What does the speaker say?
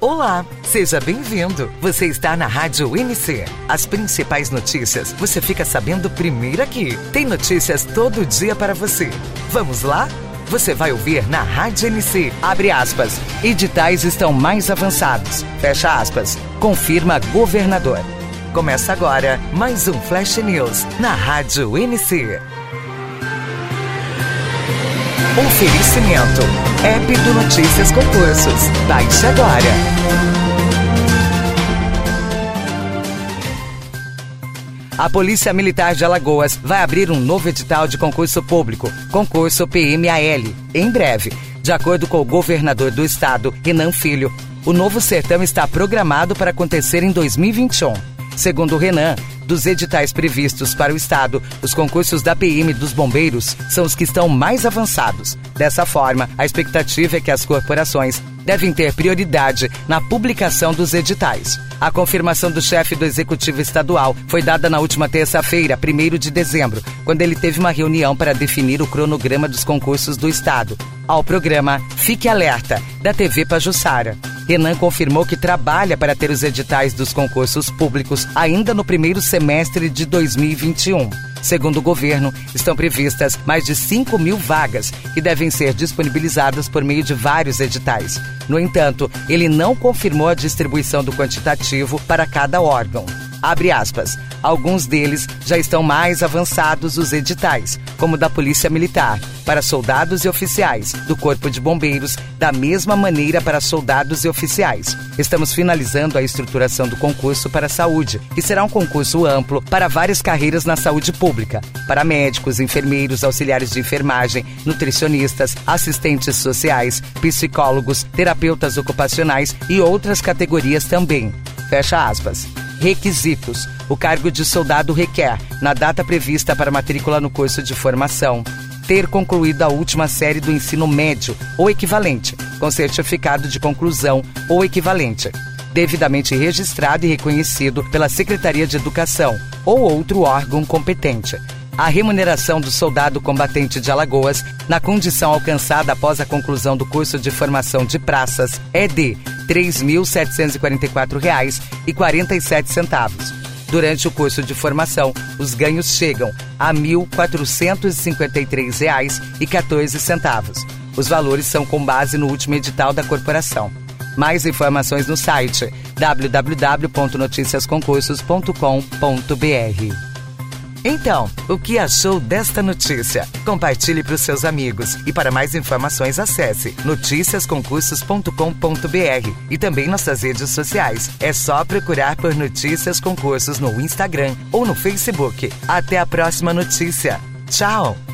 Olá, seja bem-vindo. Você está na Rádio MC. As principais notícias você fica sabendo primeiro aqui. Tem notícias todo dia para você. Vamos lá? Você vai ouvir na Rádio MC. Abre aspas. Editais estão mais avançados. Fecha aspas. Confirma governador. Começa agora mais um Flash News na Rádio MC. Oferecimento. App do Notícias Concursos. Baixe agora. A Polícia Militar de Alagoas vai abrir um novo edital de concurso público, concurso PMAL, em breve, de acordo com o governador do estado, Renan Filho. O novo certame está programado para acontecer em 2021. Segundo o Renan, dos editais previstos para o Estado, os concursos da PM dos bombeiros são os que estão mais avançados. Dessa forma, a expectativa é que as corporações devem ter prioridade na publicação dos editais. A confirmação do chefe do Executivo Estadual foi dada na última terça-feira, 1 de dezembro, quando ele teve uma reunião para definir o cronograma dos concursos do Estado. Ao programa Fique Alerta, da TV Pajussara. Renan confirmou que trabalha para ter os editais dos concursos públicos ainda no primeiro semestre de 2021. Segundo o governo, estão previstas mais de 5 mil vagas que devem ser disponibilizadas por meio de vários editais. No entanto, ele não confirmou a distribuição do quantitativo para cada órgão. Abre aspas. Alguns deles já estão mais avançados os editais, como da Polícia Militar, para soldados e oficiais, do Corpo de Bombeiros, da mesma maneira para soldados e oficiais. Estamos finalizando a estruturação do concurso para a saúde, que será um concurso amplo para várias carreiras na saúde pública, para médicos, enfermeiros, auxiliares de enfermagem, nutricionistas, assistentes sociais, psicólogos, terapeutas ocupacionais e outras categorias também. Fecha aspas. Requisitos: o cargo de soldado requer, na data prevista para matrícula no curso de formação, ter concluído a última série do ensino médio ou equivalente, com certificado de conclusão ou equivalente, devidamente registrado e reconhecido pela Secretaria de Educação ou outro órgão competente. A remuneração do soldado combatente de Alagoas, na condição alcançada após a conclusão do curso de formação de praças, é de R$ 3.744,47. Durante o curso de formação, os ganhos chegam a R$ 1.453,14. Os valores são com base no último edital da corporação. Mais informações no site www.noticiasconcursos.com.br. Então, o que achou desta notícia? Compartilhe para os seus amigos e para mais informações acesse noticiasconcursos.com.br e também nossas redes sociais. É só procurar por Notícias Concursos no Instagram ou no Facebook. Até a próxima notícia. Tchau!